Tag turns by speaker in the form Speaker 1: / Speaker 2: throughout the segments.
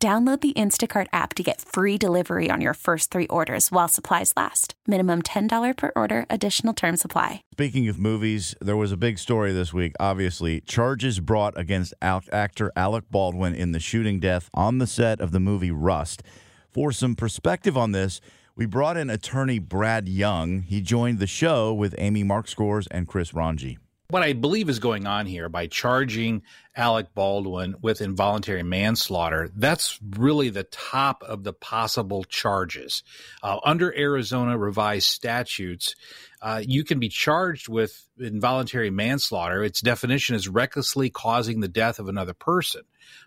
Speaker 1: Download the Instacart app to get free delivery on your first three orders while supplies last. Minimum $10 per order, additional term supply.
Speaker 2: Speaking of movies, there was a big story this week. Obviously, charges brought against actor Alec Baldwin in the shooting death on the set of the movie Rust. For some perspective on this, we brought in attorney Brad Young. He joined the show with Amy Marxkors and Chris Ranji
Speaker 3: what I believe is going on here by charging Alec Baldwin with involuntary manslaughter, that's really the top of the possible charges. Uh, under Arizona revised statutes, uh, you can be charged with involuntary manslaughter. Its definition is recklessly causing the death of another person.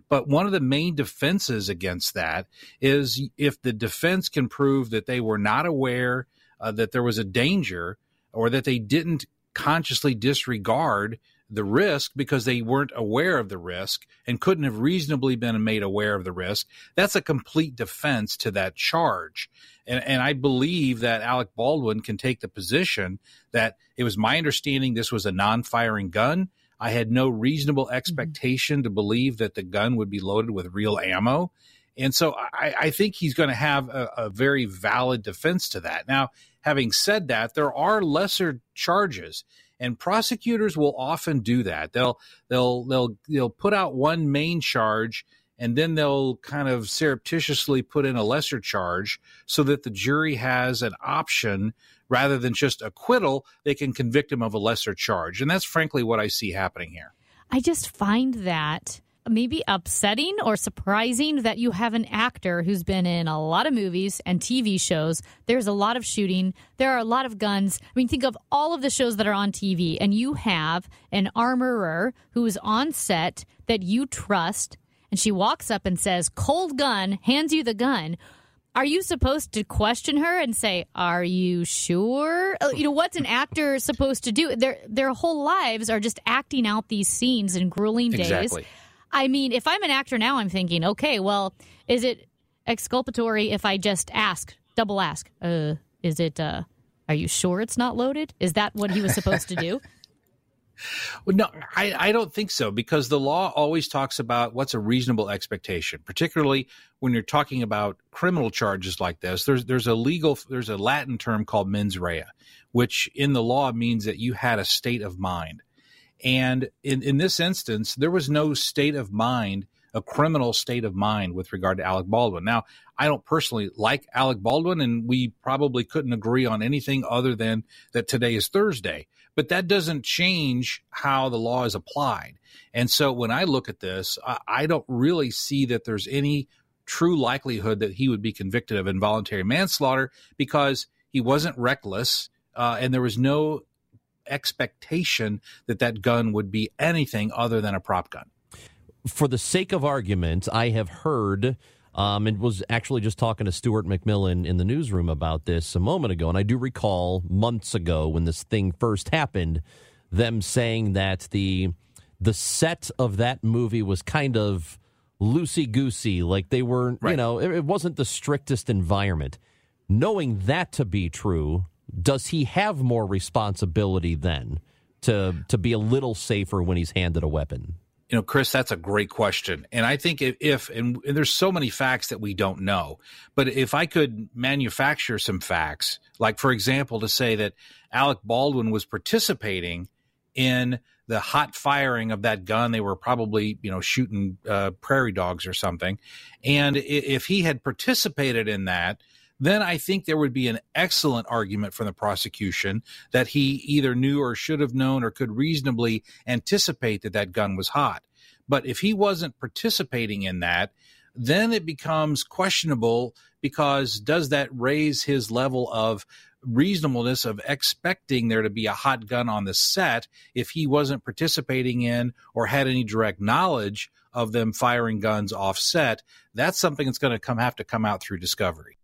Speaker 3: But one of the main defenses against that is if the defense can prove that they were not aware uh, that there was a danger or that they didn't consciously disregard the risk because they weren't aware of the risk and couldn't have reasonably been made aware of the risk. That's a complete defense to that charge. And, and I believe that Alec Baldwin can take the position that it was my understanding this was a non firing gun. I had no reasonable mm-hmm. expectation mm-hmm. to believe that the gun would be loaded with real ammo. And so I, I think he's going to have a, a very valid defense to that. Now, Having said that, there are lesser charges and prosecutors will often do that. They'll they'll they'll they'll put out one main charge and then they'll kind of surreptitiously put in a lesser charge so that the jury has an option rather than just acquittal, they can convict him of a lesser charge. And that's frankly what I see happening here.
Speaker 4: I just find that maybe upsetting or surprising that you have an actor who's been in a lot of movies and TV shows. There's a lot of shooting, there are a lot of guns. I mean, think of all of the shows that are on TV, and you have an armorer who is on set that you trust, and she walks up and says, Cold gun, hands you the gun are you supposed to question her and say, "Are you sure?" Uh, you know, what's an actor supposed to do? Their their whole lives are just acting out these scenes in grueling days.
Speaker 3: Exactly.
Speaker 4: I mean, if I'm an actor now, I'm thinking, okay, well, is it exculpatory if I just ask, double ask, uh, is it, uh, are you sure it's not loaded? Is that what he was supposed to do?
Speaker 3: Well, no, I, I don't think so because the law always talks about what's a reasonable expectation, particularly when you're talking about criminal charges like this. There's there's a legal there's a Latin term called mens rea, which in the law means that you had a state of mind. And in, in this instance, there was no state of mind, a criminal state of mind with regard to Alec Baldwin. Now, I don't personally like Alec Baldwin, and we probably couldn't agree on anything other than that today is Thursday. But that doesn't change how the law is applied. And so when I look at this, I, I don't really see that there's any true likelihood that he would be convicted of involuntary manslaughter because he wasn't reckless. Uh, and there was no expectation that that gun would be anything other than a prop gun.
Speaker 5: For the sake of argument, I have heard um, and was actually just talking to Stuart McMillan in the newsroom about this a moment ago. And I do recall months ago when this thing first happened, them saying that the the set of that movie was kind of loosey goosey, like they were, right. you know, it, it wasn't the strictest environment. Knowing that to be true, does he have more responsibility then to to be a little safer when he's handed a weapon?
Speaker 3: You know, Chris, that's a great question. And I think if, if and, and, there's so many facts that we don't know, but if I could manufacture some facts, like for example, to say that Alec Baldwin was participating in the hot firing of that gun, they were probably, you know, shooting uh, prairie dogs or something. And if he had participated in that, then I think there would be an excellent argument from the prosecution that he either knew or should have known or could reasonably anticipate that that gun was hot. But if he wasn't participating in that, then it becomes questionable because does that raise his level of reasonableness of expecting there to be a hot gun on the set if he wasn't participating in or had any direct knowledge of them firing guns offset, that's something that's going to come have to come out through discovery.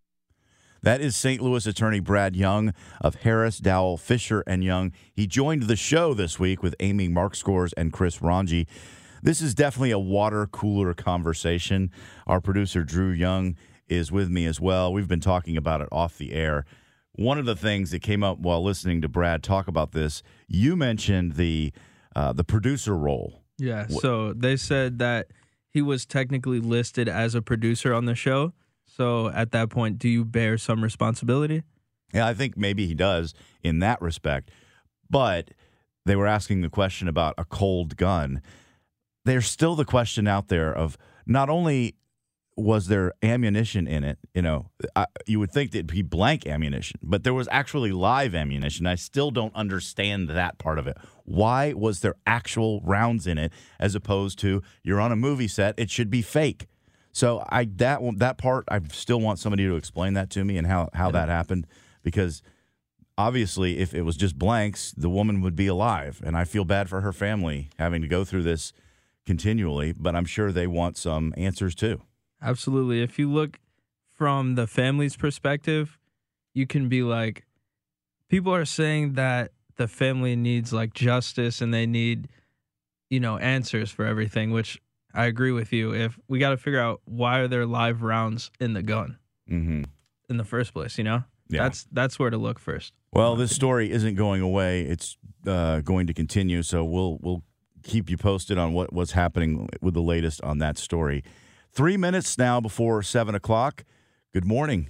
Speaker 2: That is St. Louis attorney Brad Young of Harris, Dowell, Fisher, and Young. He joined the show this week with Amy Marxkors and Chris Ranji. This is definitely a water cooler conversation. Our producer, Drew Young, is with me as well. We've been talking about it off the air. One of the things that came up while listening to Brad talk about this, you mentioned the uh, the producer role.
Speaker 6: Yeah. So they said that he was technically listed as a producer on the show. So at that point, do you bear some responsibility?
Speaker 2: Yeah, I think maybe he does in that respect. But they were asking the question about a cold gun. There's still the question out there of not only was there ammunition in it, you know, I, you would think it'd be blank ammunition, but there was actually live ammunition. I still don't understand that part of it. Why was there actual rounds in it as opposed to you're on a movie set, it should be fake? So I that one that part I still want somebody to explain that to me and how how that happened because obviously if it was just blanks the woman would be alive and I feel bad for her family having to go through this continually but I'm sure they want some answers too.
Speaker 6: Absolutely. If you look from the family's perspective, you can be like people are saying that the family needs like justice and they need you know answers for everything which I agree with you. If we got to figure out why are there live rounds in the gun
Speaker 2: Mm-hmm.
Speaker 6: in the first place, you know?
Speaker 2: Yeah.
Speaker 6: That's that's where to look first.
Speaker 2: Well, this story isn't going away. It's uh, going to continue. So we'll we'll keep you posted on what, what's happening with the latest on that story. Three minutes now before seven o'clock. Good morning.